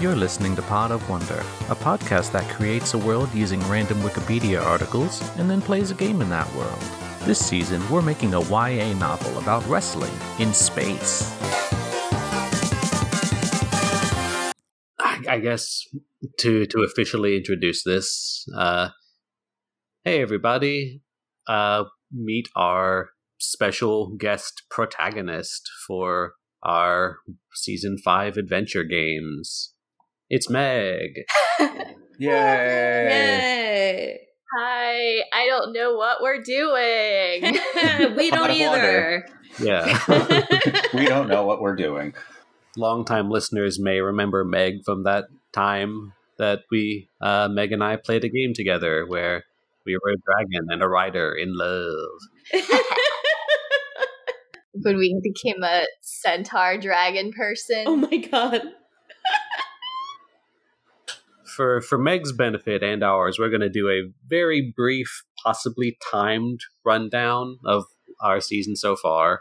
You're listening to Pod of Wonder, a podcast that creates a world using random Wikipedia articles and then plays a game in that world. This season, we're making a YA novel about wrestling in space. I, guess to to officially introduce this, uh, hey everybody, uh, meet our special guest protagonist for our season five adventure games. It's Meg. Yay! Yay! Hi, I don't know what we're doing. we don't either. Yeah. we don't know what we're doing. Longtime listeners may remember Meg from that time that we, uh, Meg and I played a game together where we were a dragon and a rider in love. when we became a centaur dragon person. Oh my god. For for Meg's benefit and ours, we're going to do a very brief, possibly timed rundown of our season so far,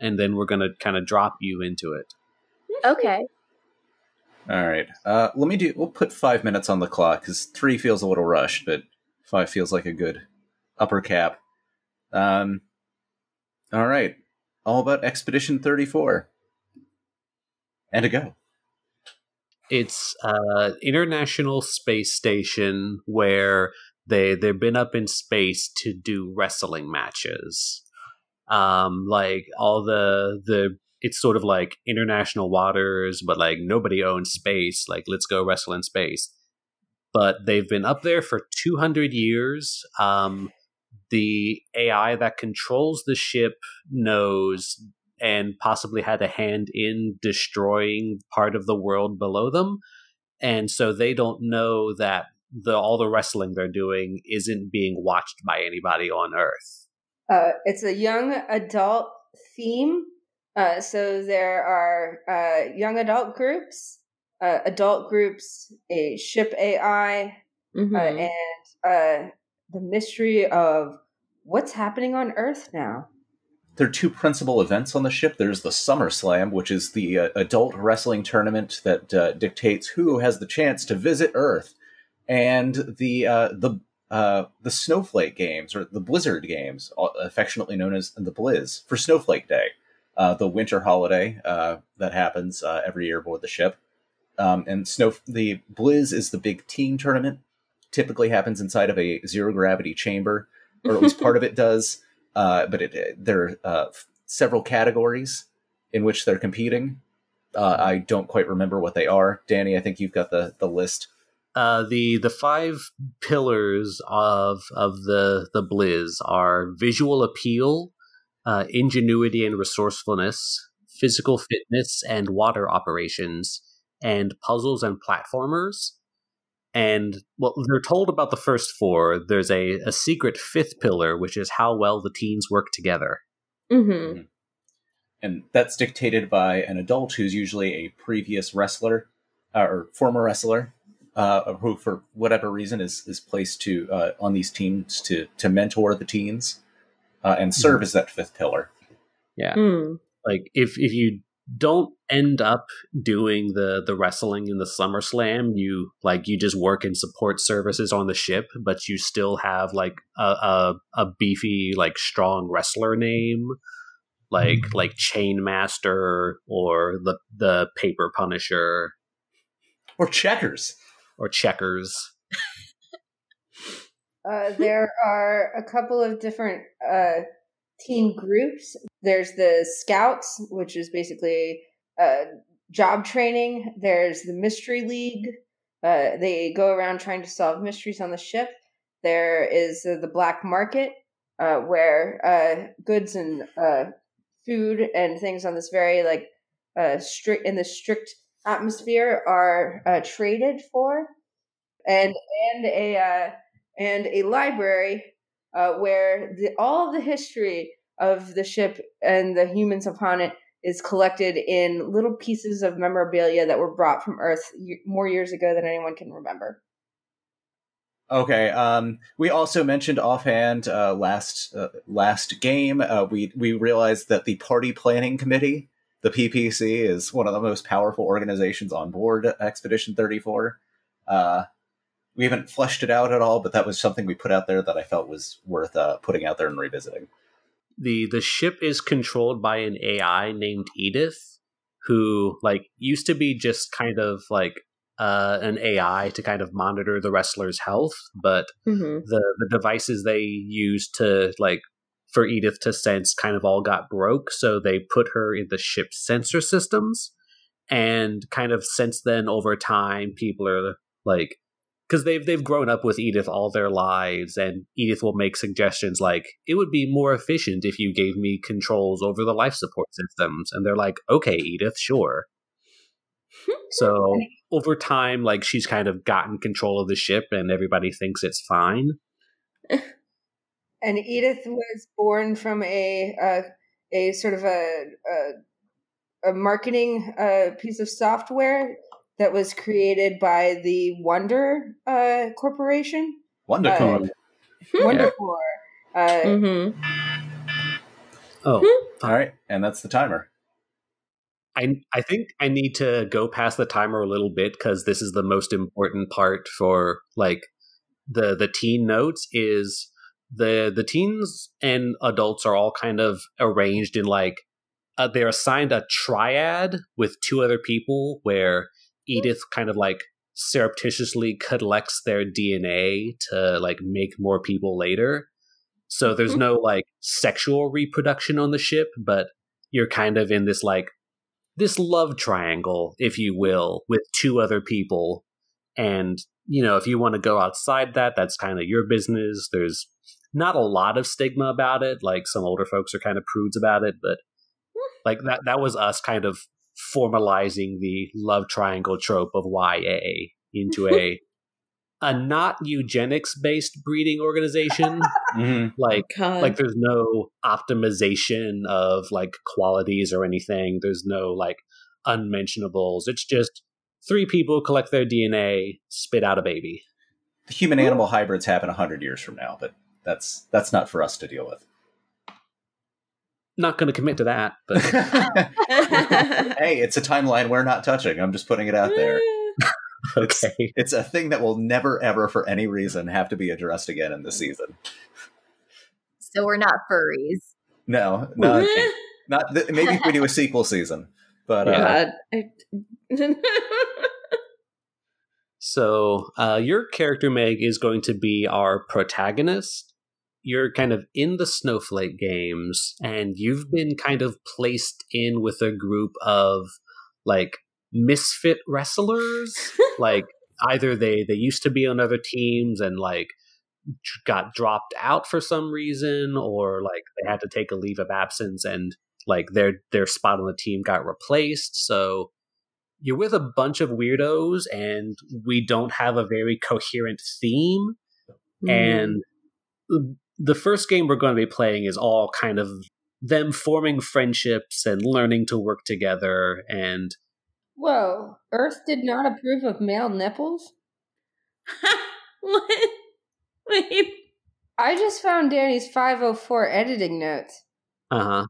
and then we're going to kind of drop you into it. okay. All right. Uh, let me do. We'll put five minutes on the clock because three feels a little rushed, but five feels like a good upper cap. Um. All right. All about Expedition Thirty Four. And a go. It's uh international space station where they they've been up in space to do wrestling matches. Um like all the the it's sort of like international waters, but like nobody owns space. Like let's go wrestle in space. But they've been up there for 200 years. Um the AI that controls the ship knows and possibly had a hand in destroying part of the world below them. And so they don't know that the all the wrestling they're doing isn't being watched by anybody on Earth. Uh, it's a young adult theme. Uh, so there are uh, young adult groups, uh, adult groups, a ship AI, uh, and uh, the mystery of what's happening on Earth now. There are two principal events on the ship. There's the Summer Slam, which is the uh, adult wrestling tournament that uh, dictates who has the chance to visit Earth, and the uh, the uh, the Snowflake Games or the Blizzard Games, uh, affectionately known as the Blizz, for Snowflake Day, uh, the winter holiday uh, that happens uh, every year aboard the ship. Um, and snow the Blizz is the big team tournament. Typically happens inside of a zero gravity chamber, or at least part of it does. Uh, but it, there are uh, several categories in which they're competing. Uh, I don't quite remember what they are. Danny, I think you've got the, the list. Uh, the the five pillars of of the the Blizz are visual appeal, uh, ingenuity and resourcefulness, physical fitness and water operations, and puzzles and platformers. And well, they're told about the first four. There's a, a secret fifth pillar, which is how well the teams work together. Mm-hmm. And that's dictated by an adult who's usually a previous wrestler uh, or former wrestler uh, who, for whatever reason, is, is placed to uh, on these teams to, to mentor the teens uh, and serve as that fifth pillar. Yeah. Mm. like if if you don't end up doing the the wrestling in the SummerSlam, you like you just work in support services on the ship, but you still have like a a, a beefy like strong wrestler name, like like Chainmaster or the the Paper Punisher Or checkers. or Checkers. Uh, there are a couple of different uh, team groups. There's the Scouts, which is basically uh, job training. There's the Mystery League. Uh, they go around trying to solve mysteries on the ship. There is uh, the Black Market, uh, where uh, goods and uh, food and things on this very like strict in this strict atmosphere are traded for, and and a and a library where the, all of the history of the ship and the humans upon it is collected in little pieces of memorabilia that were brought from Earth more years ago than anyone can remember. Okay. Um, we also mentioned offhand uh, last uh, last game. Uh, we we realized that the party planning committee the PPC is one of the most powerful organizations on board Expedition 34. Uh, we haven't fleshed it out at all, but that was something we put out there that I felt was worth uh, putting out there and revisiting. The the ship is controlled by an AI named Edith, who like used to be just kind of like uh, an AI to kind of monitor the wrestler's health, but hmm the the devices they used to like for Edith to sense kind of all got broke, so they put her in the ship's sensor systems, and kind of since then over time people are like because they've they've grown up with Edith all their lives, and Edith will make suggestions like it would be more efficient if you gave me controls over the life support systems, and they're like, okay, Edith, sure. so over time, like she's kind of gotten control of the ship, and everybody thinks it's fine. And Edith was born from a uh, a sort of a a, a marketing uh, piece of software that was created by the Wonder uh, Corporation. Wonderful. Wondercore. Uh, hmm Oh, all right, and that's the timer. I I think I need to go past the timer a little bit because this is the most important part for like the the teen notes is the the teens and adults are all kind of arranged in like uh, they're assigned a triad with two other people where Edith kind of like surreptitiously collects their DNA to like make more people later. So there's hmm. no like sexual reproduction on the ship, but you're kind of in this like this love triangle, if you will, with two other people. And, you know, if you want to go outside that, that's kind of your business. There's not a lot of stigma about it. Like some older folks are kind of prudes about it, but hmm. like that that was us kind of formalizing the love triangle trope of YA into a a not eugenics based breeding organization. Mhm. like God. like there's no optimization of like qualities or anything there's no like unmentionables it's just three people collect their dna spit out a baby The human animal hybrids happen hundred years from now, but that's that's not for us to deal with. Not going to commit to that but hey, it's a timeline we're not touching. I'm just putting it out there. It's, okay it's a thing that will never, ever, for any reason, have to be addressed again in the season. So we're not furries. No, no, not th- maybe if we do a sequel season, but uh, God. So uh, your character meg is going to be our protagonist you're kind of in the snowflake games and you've been kind of placed in with a group of like misfit wrestlers? Like either they they used to be on other teams and like got dropped out for some reason or like they had to take a leave of absence and like their their spot on the team got replaced. So you're with a bunch of weirdos and we don't have a very coherent theme. Mm-hmm. And the first game we're going to be playing is all kind of them forming friendships and learning to work together and whoa, Earth did not approve of male nipples. what? Wait. I just found Danny's 504 editing notes. uh-huh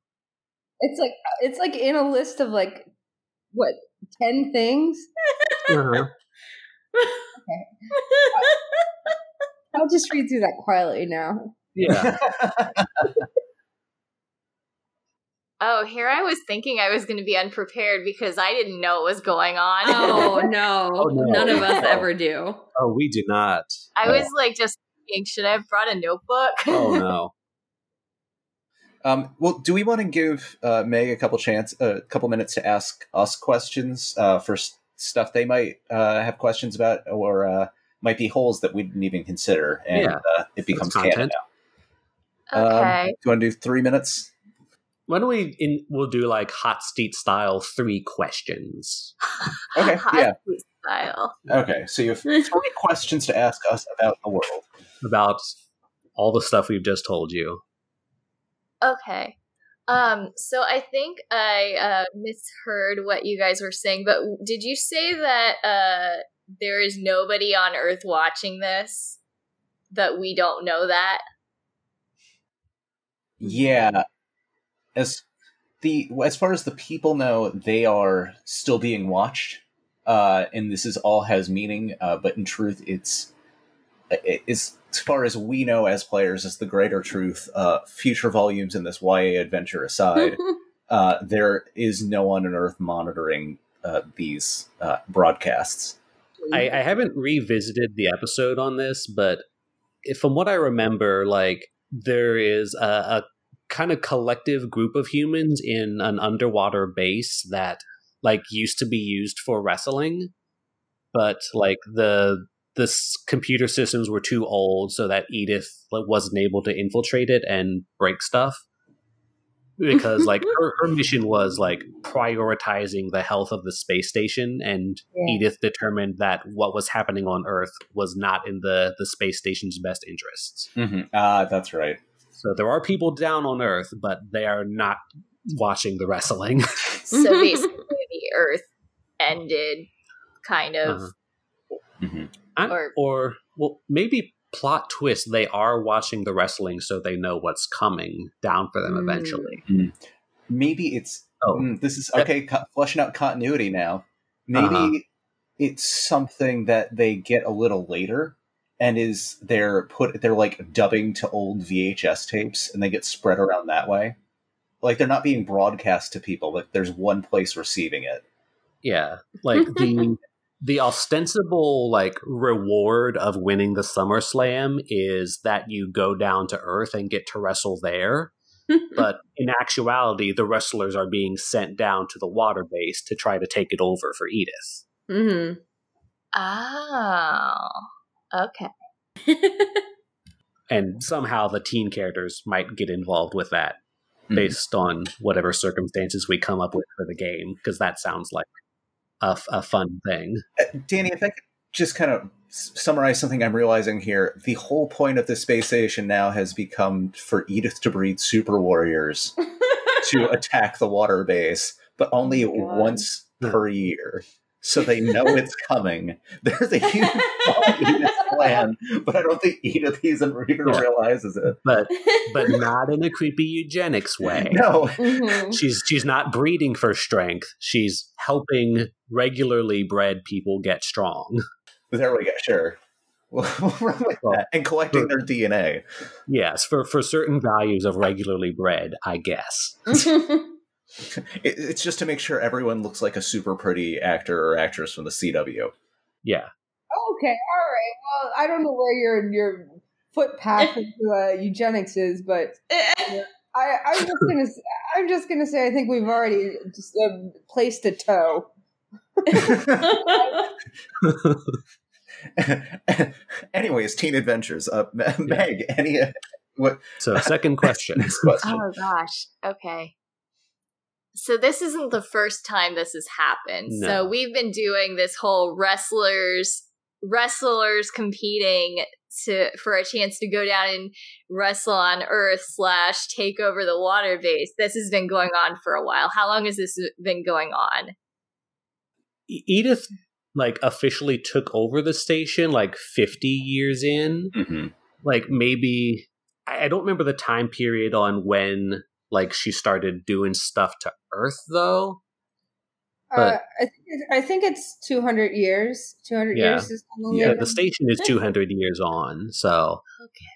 It's like it's like in a list of like what ten things. uh-huh I'll just read through that quietly now. Yeah Oh, here I was thinking I was going to be unprepared because I didn't know what was going on. Oh no. Oh, no. None of us ever do. oh we do not I was like just thinking, should I have brought a notebook? oh no Um, well, do we want to give uh, Meg a couple chance, a couple minutes to ask us questions uh, for s- stuff they might uh, have questions about, or uh, might be holes that we didn't even consider, and Yeah. uh, it becomes content. canon now. Okay. Um, do you want to do three minutes? why don't we in we'll do like hot seat style three questions Okay, Hot yeah. Style. Okay, so you have three questions to ask us about the world. about all the stuff we've just told you Okay. Um, so I think I uh, misheard what you guys were saying, but did you say that uh, there is nobody on Earth watching this? That we don't know that? Yeah, as the as far as the people know, they are still being watched, uh, and this is all has meaning. Uh, but in truth, it's it is as far as we know as players, is the greater truth. Uh, future volumes in this YA adventure aside, uh, there is no one on Earth monitoring uh, these uh, broadcasts. I, I haven't revisited the episode on this, but if, from what I remember, like there is a, a kind of collective group of humans in an underwater base that like used to be used for wrestling, but like the the computer systems were too old, so that Edith like, wasn't able to infiltrate it and break stuff. Because like her, her mission was like prioritizing the health of the space station, and Yeah. Edith determined that what was happening on Earth was not in the the space station's best interests. hmm Ah, that's right. So there are people down on Earth, but they are not watching the wrestling. So basically, the Earth ended, kind of. Uh-huh. hmm I- Or- or well, maybe plot twist. They are watching the wrestling, so they know what's coming down for them Mm. eventually. Maybe it's Oh, Mm, this is okay. Co- fleshing out continuity now. Maybe Uh-huh. it's something that they get a little later, and is they're put they're like dubbing to old VHS tapes, and they get spread around that way. Like they're not being broadcast to people, but there's one place receiving it. yeah, like the the ostensible like reward of winning the SummerSlam is that you go down to Earth and get to wrestle there. but in actuality, the wrestlers are being sent down to the water base to try to take it over for Edith. Mm-hmm. Oh, okay. And somehow the teen characters might get involved with that Mhm. based on whatever circumstances we come up with for the game, because that sounds like a, f- a fun thing. Uh, Danny, if I could just kind of summarize something I'm realizing here, the whole point of the space station now has become for Edith to breed super warriors to attack the water base, but only Oh once per year. So they know it's coming. There's a huge Edith plan, but I don't think Edith even, even Yeah. realizes it. But but not in a creepy eugenics way. No, hmm She's she's not breeding for strength. She's helping regularly bred people get strong. there we go. Sure, we'll, we'll run with Well, that. And collecting their DNA. Yes, for for certain values of regularly bred, I guess. It, it's just to make sure everyone looks like a super pretty actor or actress from the CW. Yeah. Okay, all right. Well, I don't know where your your footpath into uh, eugenics is, but I, I'm just gonna s- I'm just gonna say I think we've already just uh, placed a toe. Anyways, teen adventures. Uh, Meg, any uh, what? So second question. Question. Oh gosh. Okay. So this isn't the first time this has happened. No. So we've been doing this whole wrestlers wrestlers competing to for a chance to go down and wrestle on Earth slash take over the water base. This has been going on for a while. How long has this been going on? Edith like officially took over the station like 50 years in. Mhm. Like maybe I I don't remember the time period on when like she started doing stuff to Earth though. Uh, I, think I think it's 200 years. 200 Yeah. years is how Yeah, Yeah, the station is 200 years on. So Okay.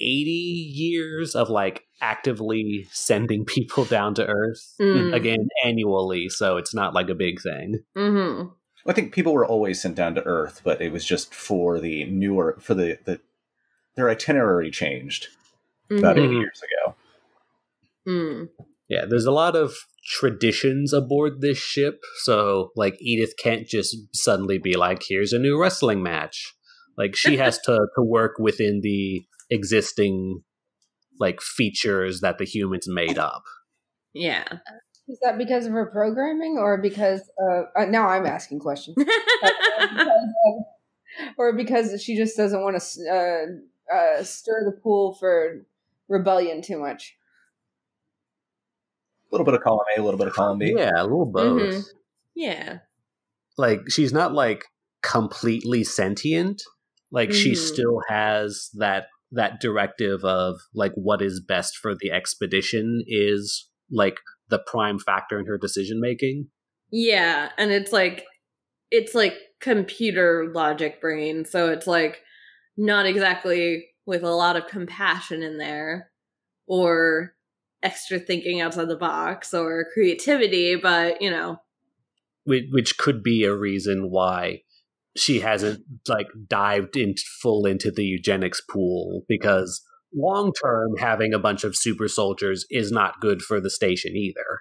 80 years of like actively sending people down to Earth Mm. again annually, so it's not like a big thing. hmm I think people were always sent down to Earth, but it was just for the newer for the the their itinerary changed about Mhm. eight years ago. Mm. Yeah, there's a lot of traditions aboard this ship, so like Edith can't just suddenly be like, "Here's a new wrestling match." Like she has to to work within the existing like features that the humans made up. Yeah. Is that because of her programming, or because uh, uh, now I'm asking questions, Because of- or because she just doesn't want to uh, uh, stir the pool for rebellion too much? A little bit of column A, a little bit of column B. Yeah, a little both. Mhm. yeah. Like she's not like completely sentient. Like she Mhm. still has that that directive of like what is best for the expedition is like the prime factor in her decision making. Yeah, and it's like it's like computer logic brain, so it's like not exactly with a lot of compassion in there or extra thinking outside the box or creativity, but you know, which, which could be a reason why she hasn't like dived in full into the eugenics pool because long term having a bunch of super soldiers is not good for the station either.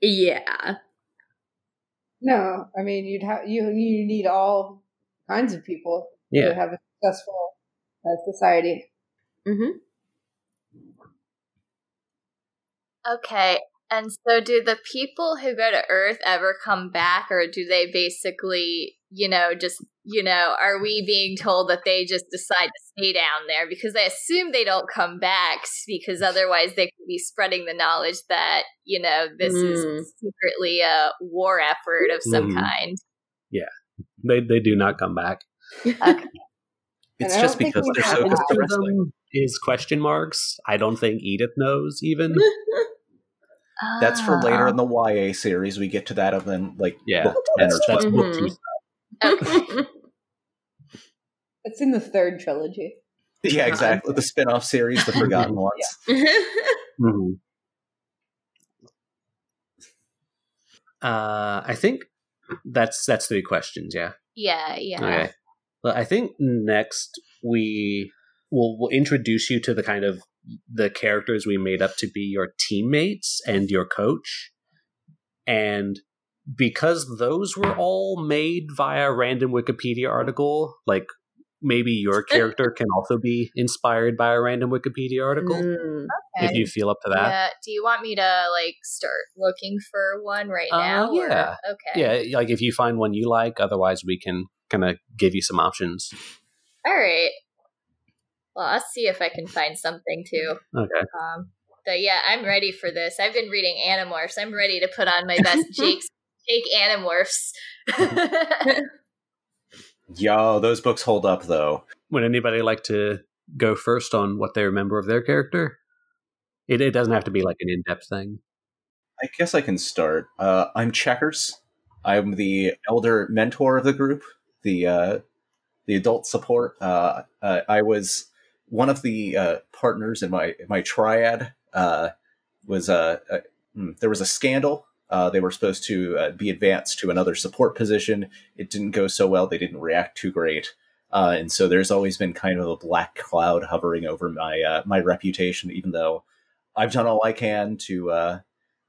yeah. No, I mean you'd have you you need all kinds of people Yeah. to have a successful uh, society. Mm-hmm. Okay. And so do the people who go to Earth ever come back or do they basically, you know, just, you know, are we being told that they just decide to stay down there because I assume they don't come back because otherwise they could be spreading the knowledge that, you know, this Mm. is secretly a war effort of some Mhm. kind. Yeah. They they do not come back. It's just because they're so good enough at Most of wrestling. Them is question marks. I don't think Edith knows even. That's for later Oh. in the YA series. We get to that of then like Yeah, book That's, that's twelve. book two. Okay. It's in the third trilogy. Yeah, exactly. The spin-off series, the Forgotten Ones. Mhm. Uh, I think that's that's three questions. Yeah. Yeah, yeah. Okay. Well, I think next we will we'll introduce you to the kind of the characters we made up to be your teammates and your coach, and because those were all made via random Wikipedia article, like maybe your character can also be inspired by a random Wikipedia article Mm. if you feel up to that. Yeah. Do you want me to like start looking for one right Uh, now? or- yeah. Okay. Yeah, like if you find one you like, otherwise we can kind of give you some options. All right. Well, I'll see if I can find something too. Okay. Um, but yeah, I'm ready for this. I've been reading Animorphs. I'm ready to put on my best Jake's Jake Animorphs. Yo, those books hold up though. Would anybody like to go first on what they remember of their character? It, it doesn't have to be like an in depth thing. I guess I can start. Uh, I'm Checkers. I'm the elder mentor of the group, the uh, the adult support. Uh, uh, I was one of the uh, partners in my my triad. Uh, was uh, uh, hmm, there was a scandal. Uh, they were supposed to uh, be advanced to another support position. It didn't go so well. They didn't react too great. And so there's always been kind of a black cloud hovering over my my reputation, even though I've done all I can to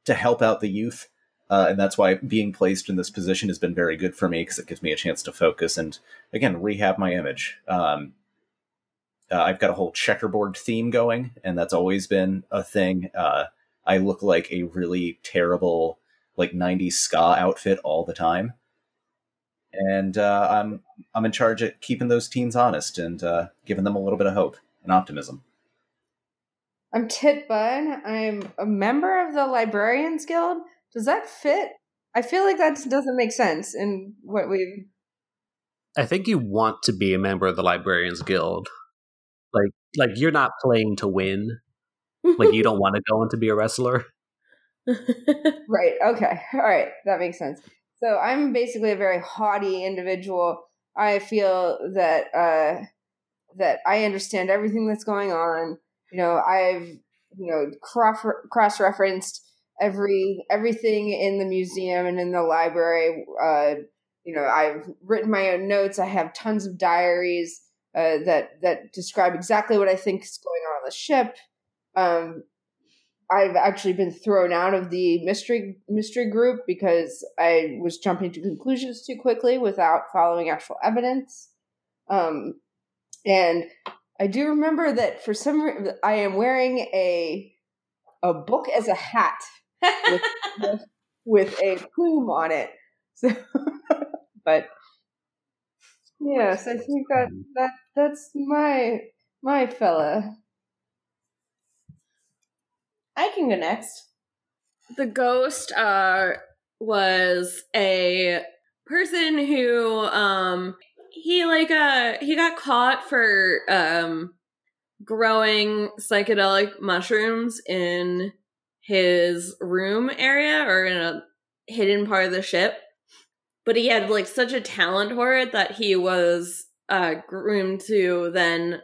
to help out the youth, uh, and that's why being placed in this position has been very good for me because it gives me a chance to focus and again rehab my image. Um, uh, I've got a whole checkerboard theme going, and that's always been a thing. Uh, I look like a really terrible like '90s ska outfit all the time, and uh, I'm I'm in charge of keeping those teens honest and uh, giving them a little bit of hope and optimism. I'm Tit Bud. I'm a member of the Librarians Guild. Does that fit? I feel like that doesn't make sense in what we've. I think you want to be a member of the Librarians Guild. Like like you're not playing to win. Like you don't want to go on to be a wrestler. Right. Okay. All right. That makes sense. So I'm basically a very haughty individual. I feel that uh, that I understand everything that's going on. You know, I've you know cross cross referenced every everything in the museum and in the library. Uh, you know, I've written my own notes. I have tons of diaries uh, that that describe exactly what I think is going on on the ship. Um, I've actually been thrown out of the mystery mystery group because I was jumping to conclusions too quickly without following actual evidence. Um, and I do remember that for some reason I am wearing a a book as a hat with, with, with a plume on it. So, but yes, I think that that that's my my fella. I can go next. The ghost uh was a person who um he like uh he got caught for um growing psychedelic mushrooms in his room area or in a hidden part of the ship. But he had like such a talent for it that he was uh groomed to then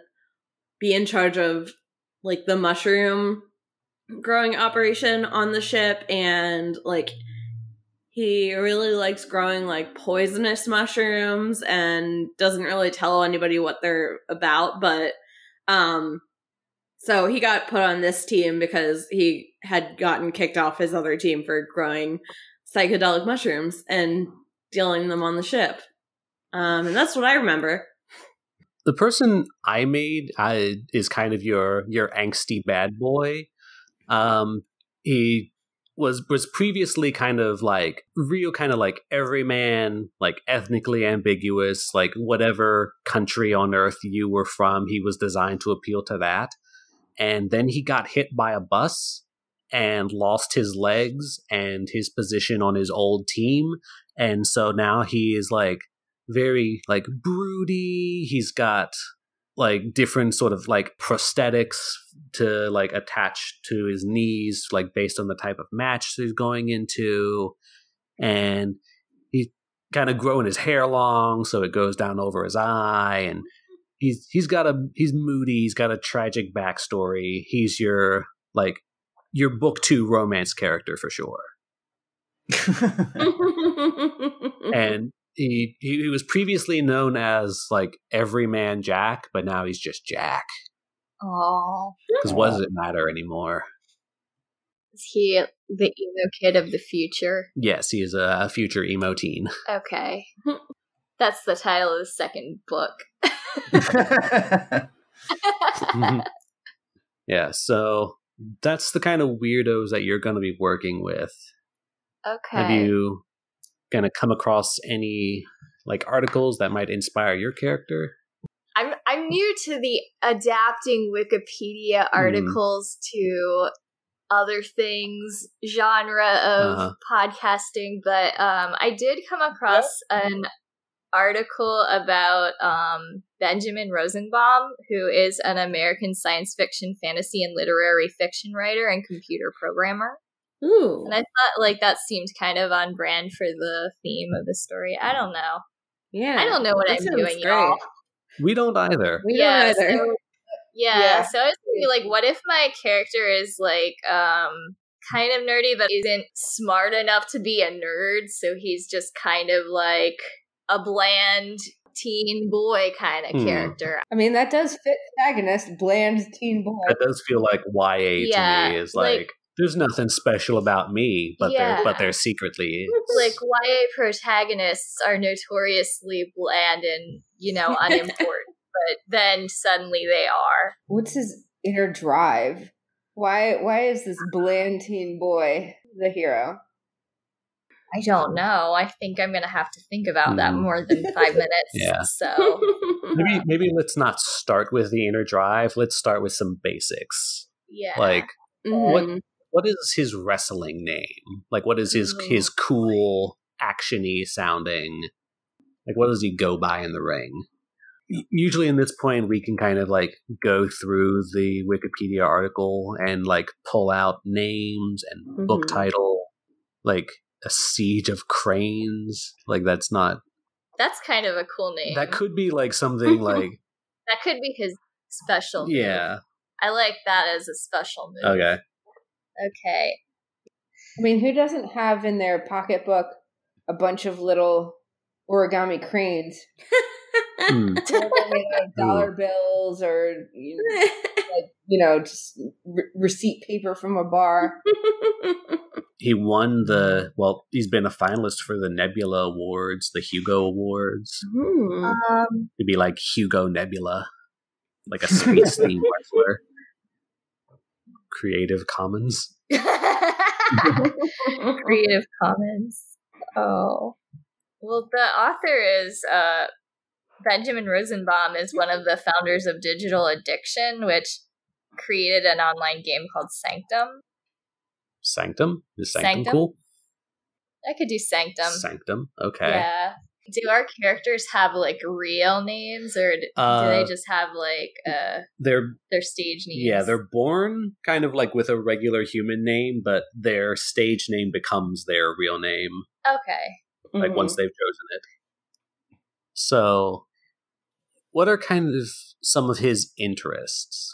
be in charge of like the mushroom growing operation on the ship. And like he really likes growing like poisonous mushrooms and doesn't really tell anybody what they're about but um so he got put on this team because he had gotten kicked off his other team for growing psychedelic mushrooms. And dealing them on the ship. Um and that's what i remember. The person I made is kind of your your angsty bad boy. Um, he was was previously kind of like real kind of like everyman like ethnically ambiguous like whatever country on earth you were from he was designed to appeal to that. And then he got hit by a bus and lost his legs and his position on his old team. And so now he is like very like broody. He's got like different sort of like prosthetics to like attach to his knees like based on the type of match he's going into. And he's kind of growing his hair long so it goes down over his eye. And he's he's got a he's moody. He's got a tragic backstory. He's your like your book two romance character for sure. And he, he he was previously known as like everyman jack but now he's just jack. Oh, because what does it matter anymore? Is he the emo kid of the future? yes he is a, a future emo teen. Okay, that's the title of the second book. Mm-hmm. yeah so that's the kind of weirdos that you're going to be working with Okay. have you gonna come across any like articles that might inspire your character I'm I'm new to the adapting Wikipedia articles to other things genre of Uh-huh. podcasting, but um, I did come across an article about um, Benjamin Rosenbaum, who is an American science fiction, fantasy, and literary fiction writer and computer programmer. Ooh. And I thought like that seemed kind of on brand for the theme of the story. I don't know. yeah. I don't know what that I'm sounds doing, great. y'all. we don't either We don't either. So, yeah, Yeah. So I was thinking, like, what if my character is like um kind of nerdy, but isn't smart enough to be a nerd? So he's just kind of like a bland teen boy kind of Hmm. character. I mean, that does fit protagonist, bland teen boy. that does feel like YA Yeah, to me is like- like, there's nothing special about me, but Yeah. there but there secretly is. Like YA protagonists are notoriously bland and you know unimportant, but then suddenly they are. What's his inner drive? Why? Why is this bland teen boy the hero? I don't know. I think I'm gonna have to think about that Hmm. more than five minutes. Yeah. So maybe maybe let's not start with the inner drive. Let's start with some basics. yeah. Like Mhm. what what is his wrestling name? Like what is his Ooh. his cool actiony sounding? Like what does he go by in the ring? Usually in this point we can kind of like go through the Wikipedia article and like pull out names and book Mhm. title like a siege of cranes. Like that's not That's kind of a cool name. that could be like something like That could be his special. move. yeah. I like that as a special move. Okay. Okay. I mean, who doesn't have in their pocketbook a bunch of little origami cranes, You know, dollar bills, or you know, like, you know just re- receipt paper from a bar? he won the well he's been a finalist for the nebula awards the hugo awards Hmm. Um. it'd be like hugo nebula like a space themed wrestler creative commons Creative Commons. Oh. Well, the author is uh, Benjamin Rosenbaum is one of the founders of Digital Addiction, which created an online game called Sanctum. sanctum is sanctum, Sanctum? cool I could do Sanctum. sanctum okay Yeah. Do our characters have like real names, or do Uh, they just have like uh They're their stage names? yeah, they're born kind of like with a regular human name, but their stage name becomes their real name. okay. like Mhm. once they've chosen it. So, what are kind of some of his interests?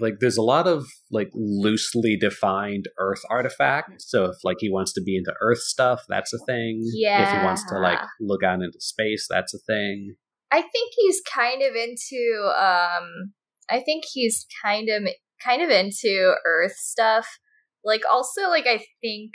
Like, there's a lot of like loosely defined Earth artifacts. So, if like he wants to be into Earth stuff, that's a thing. Yeah. If he wants to like look out into space, that's a thing. I think he's kind of into um I think he's kind of kind of into earth stuff. Like also like I think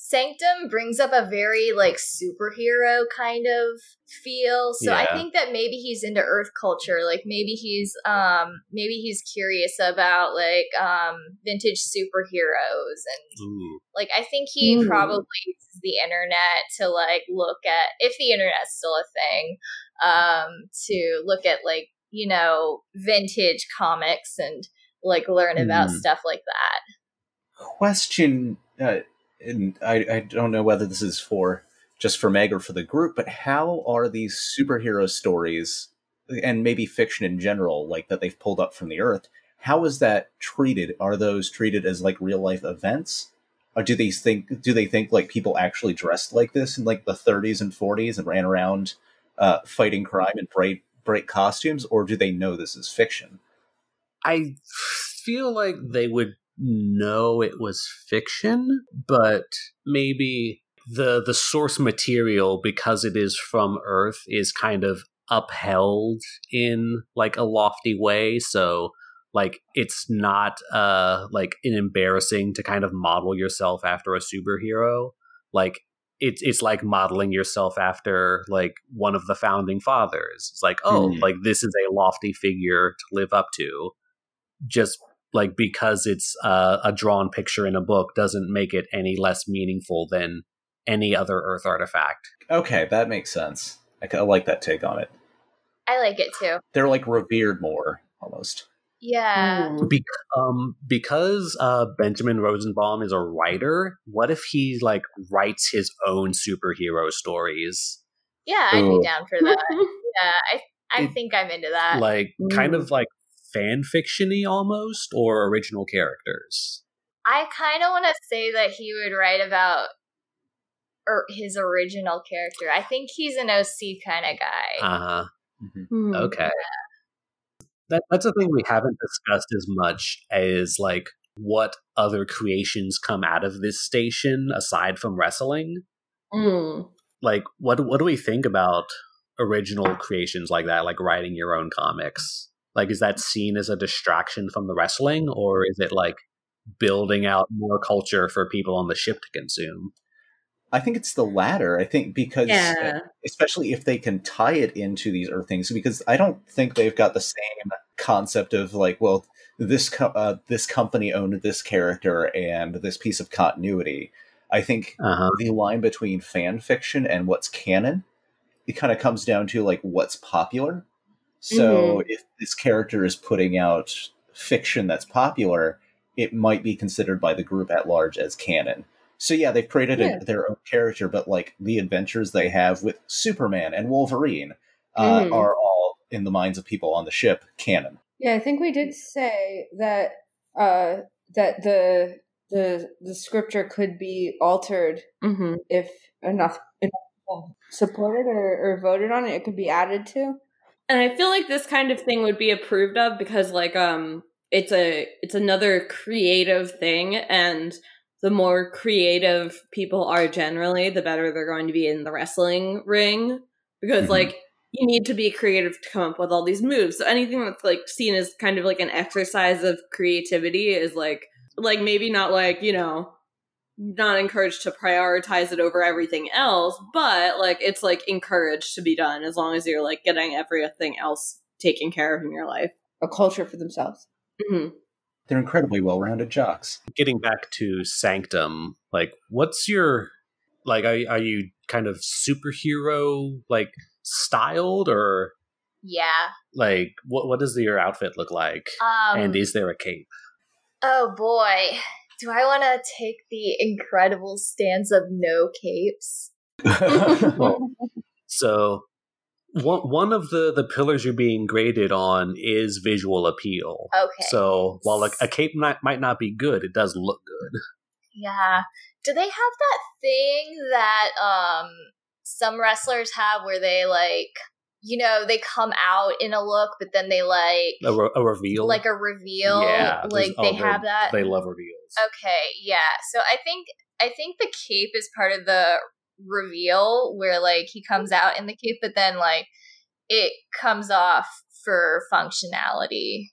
Sanctum brings up a very like superhero kind of feel. So I think that maybe he's into earth culture. Like maybe he's um maybe he's curious about like um vintage superheroes and Ooh. like I think he Ooh. probably uses the internet to like look at if the internet's still a thing, um, to look at like, you know, vintage comics and like learn about Mhm. stuff like that. Question, uh, and I, I don't know whether this is for just for Meg or for the group, but how are these superhero stories and maybe fiction in general, like that they've pulled up from the earth? How is that treated? Are those treated as like real life events? Or do they think do they think like people actually dressed like this in like the 30s and 40s and ran around uh, fighting crime in bright bright costumes, or do they know this is fiction? I feel like they would know it was fiction, but maybe the the source material because it is from Earth is kind of upheld in like a lofty way. So like it's not uh like an embarrassing to kind of model yourself after a superhero. Like it's it's like modeling yourself after like one of the founding fathers. It's like, oh, Hmm. like this is a lofty figure to live up to just like because it's uh, a drawn picture in a book doesn't make it any less meaningful than any other earth artifact Okay, that makes sense. I, I like that take on it. I like it too. They're like revered more almost. Yeah. Mm. Be- um, because uh, benjamin rosenbaum is a writer what if he like writes his own superhero stories Yeah, I'd Ooh. be down for that. yeah, I I It- think I'm into that. like kind Mm. of like fan fictiony almost or original characters I kind of want to say that he would write about or his original character. I think he's an OC kind of guy. uh-huh Hmm. Okay. That that's a thing we haven't discussed as much as like what other creations come out of this station aside from wrestling. Mm. Like what what do we think about original creations like that, like writing your own comics? Like is that seen as a distraction from the wrestling or is it like building out more culture for people on the ship to consume? I think it's the latter. I think because, Yeah. especially if they can tie it into these Earth things, because I don't think they've got the same concept of like, well, this co- uh, this company owned this character and this piece of continuity. I think Uh-huh. the line between fan fiction and what's canon, it kind of comes down to like what's popular. So if this character is putting out fiction that's popular, it might be considered by the group at large as canon. So yeah, they've created a- their own character, but like the adventures they have with Superman and Wolverine uh, Mhm. are all in the minds of people on the ship canon. Yeah, I think we did say that uh that the the the scripture could be altered hmm if enough, enough people supported or, or voted on it. It could be added to. And I feel like this kind of thing would be approved of because like um it's a it's another creative thing and the more creative people are generally, the better they're going to be in the wrestling ring because Mhm. like you need to be creative to come up with all these moves. So anything that's like seen as kind of like an exercise of creativity is like like maybe not like, you know, not encouraged to prioritize it over everything else, but like it's like encouraged to be done as long as you're like getting everything else taken care of in your life. A culture for themselves. hmm They're incredibly well-rounded jocks. Getting back to Sanctum, like what's your like are, are you kind of superhero like styled or yeah. like what what does your outfit look like Um, and is there a cape oh boy, do I want to take the incredible stance of no capes? Well, So one one of the the pillars you're being graded on is visual appeal. Okay. So while a, a cape might, might not be good, it does look good. Yeah. Do they have that thing that um some wrestlers have where they like you know, they come out in a look but then they like A, re- a reveal, like a reveal. Yeah, Like there's- they oh, have that. They love reveals. Okay, yeah. So I think I think the cape is part of the reveal where like he comes out in the cape, but then like it comes off for functionality.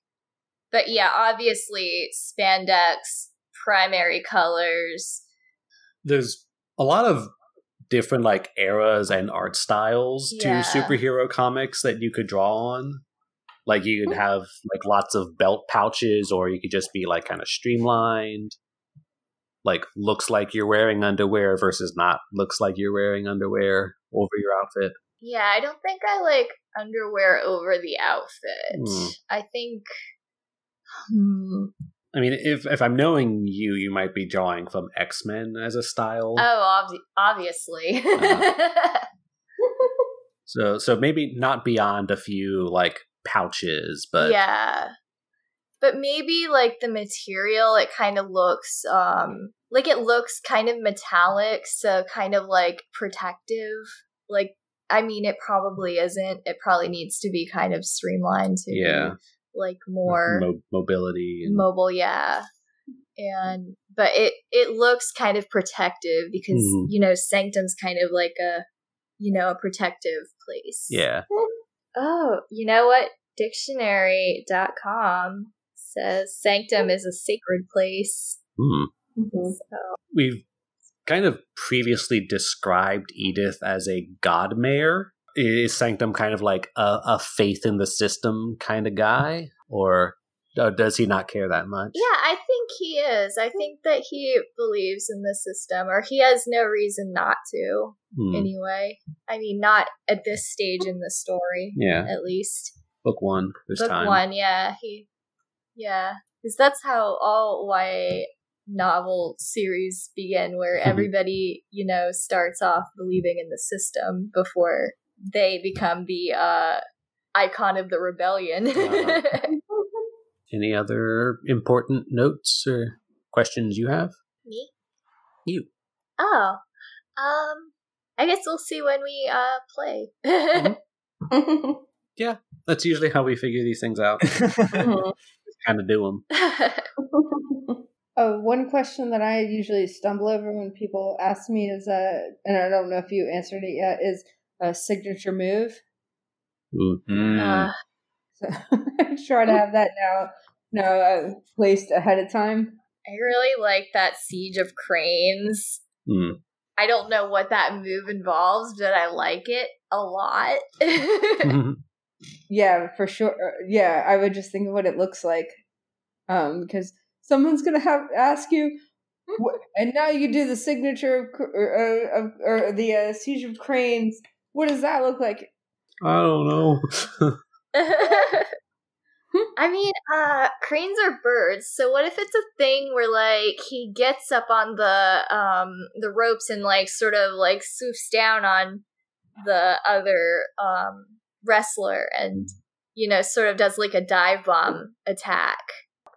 But yeah, obviously spandex, primary colors. There's a lot of different like eras and art styles Yeah. to superhero comics that you could draw on. Like you could have like lots of belt pouches, or you could just be like kind of streamlined. Like looks like you're wearing underwear versus not looks like you're wearing underwear over your outfit. Yeah, I don't think I like underwear over the outfit. Hmm. I think hmm. I mean, if if I'm knowing you, you might be drawing from X Men as a style. Oh, obvi- obviously. Uh-huh. So so maybe not beyond a few like pouches, but yeah but maybe like the material it kind of looks um like it looks kind of metallic so kind of like protective like i mean it probably isn't it probably needs to be kind of streamlined to Yeah. be like more mo- mobility. And, mobile yeah and but it it looks kind of protective because Mhm. you know sanctum's kind of like a you know a protective place yeah, Oh, you know what? Dictionary.com says sanctum is a sacred place. Hmm. Mhm. So, we've kind of previously described Edith as a god mare. Is Sanctum kind of like a, a faith in the system kind of guy, or uh, does he not care that much? yeah, I think he is. I think that he believes in the system, or he has no reason not to, Hmm. anyway. I mean, not at this stage in the story, Yeah, at least. book one this Book time. one, yeah. He, yeah. Because that's how all YA novel series begin, where everybody, you know, starts off believing in the system before they become the uh, icon of the rebellion. Uh-huh. Any other important notes or questions you have? Me? You. Oh. Um, I guess we'll see when we uh play. Mhm. That's usually how we figure these things out. Mhm. kind of do them. Oh, one question that I usually stumble over when people ask me is, uh, and I don't know if you answered it yet, is a signature move. Mm. uh, So I try to have that now, now uh, placed ahead of time. I really like that Siege of Cranes. Hmm. I don't know what that move involves, but I like it a lot. Yeah, for sure. Uh, Yeah, I would just think of what it looks like, um, because someone's gonna have ask you, and now you do the signature of, cr- or, uh, of or the uh, siege of cranes. What does that look like? I don't know. I mean, uh, cranes are birds, so what if it's a thing where like he gets up on the um the ropes and like sort of like swoofs down on the other um wrestler and you know sort of does like a dive bomb attack.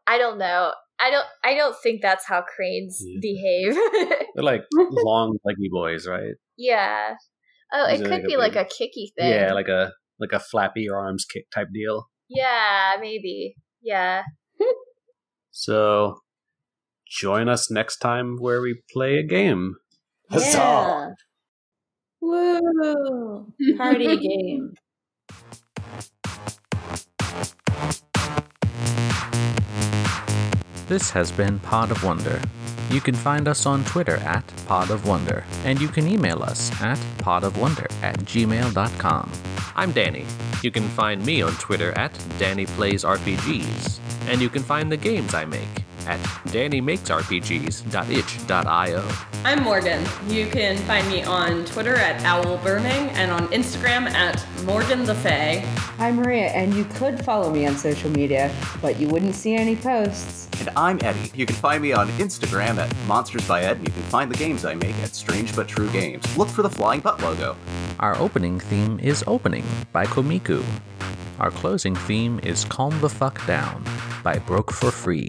I don't know. I don't I don't think that's how cranes Yeah. behave. They're like long leggy boys, right? yeah. Oh, Is it could like a be like a kicky thing. Yeah, like a like a flappy your arms kick type deal. Yeah, maybe. Yeah. So join us next time where we play a game. Huzzah! Woo! Party game. This has been Pod of Wonder. You can find us on Twitter at Pod of Wonder, and you can email us at podofwonder at gmail.com. I'm Danny. You can find me on Twitter at DannyPlaysRPGs, and you can find the games I make at DannyMakesRPGs.itch.io. I'm Morgan. You can find me on Twitter at Owl Burning and on Instagram at Morgan the Fae. I'm Maria, and you could follow me on social media, but you wouldn't see any posts. And I'm Eddie. You can find me on Instagram at Monsters by Ed, and you can find the games I make at Strange But True Games. Look for the Flying Butt logo. Our opening theme is Opening by Komiku. Our closing theme is Calm the Fuck Down by Broke for Free.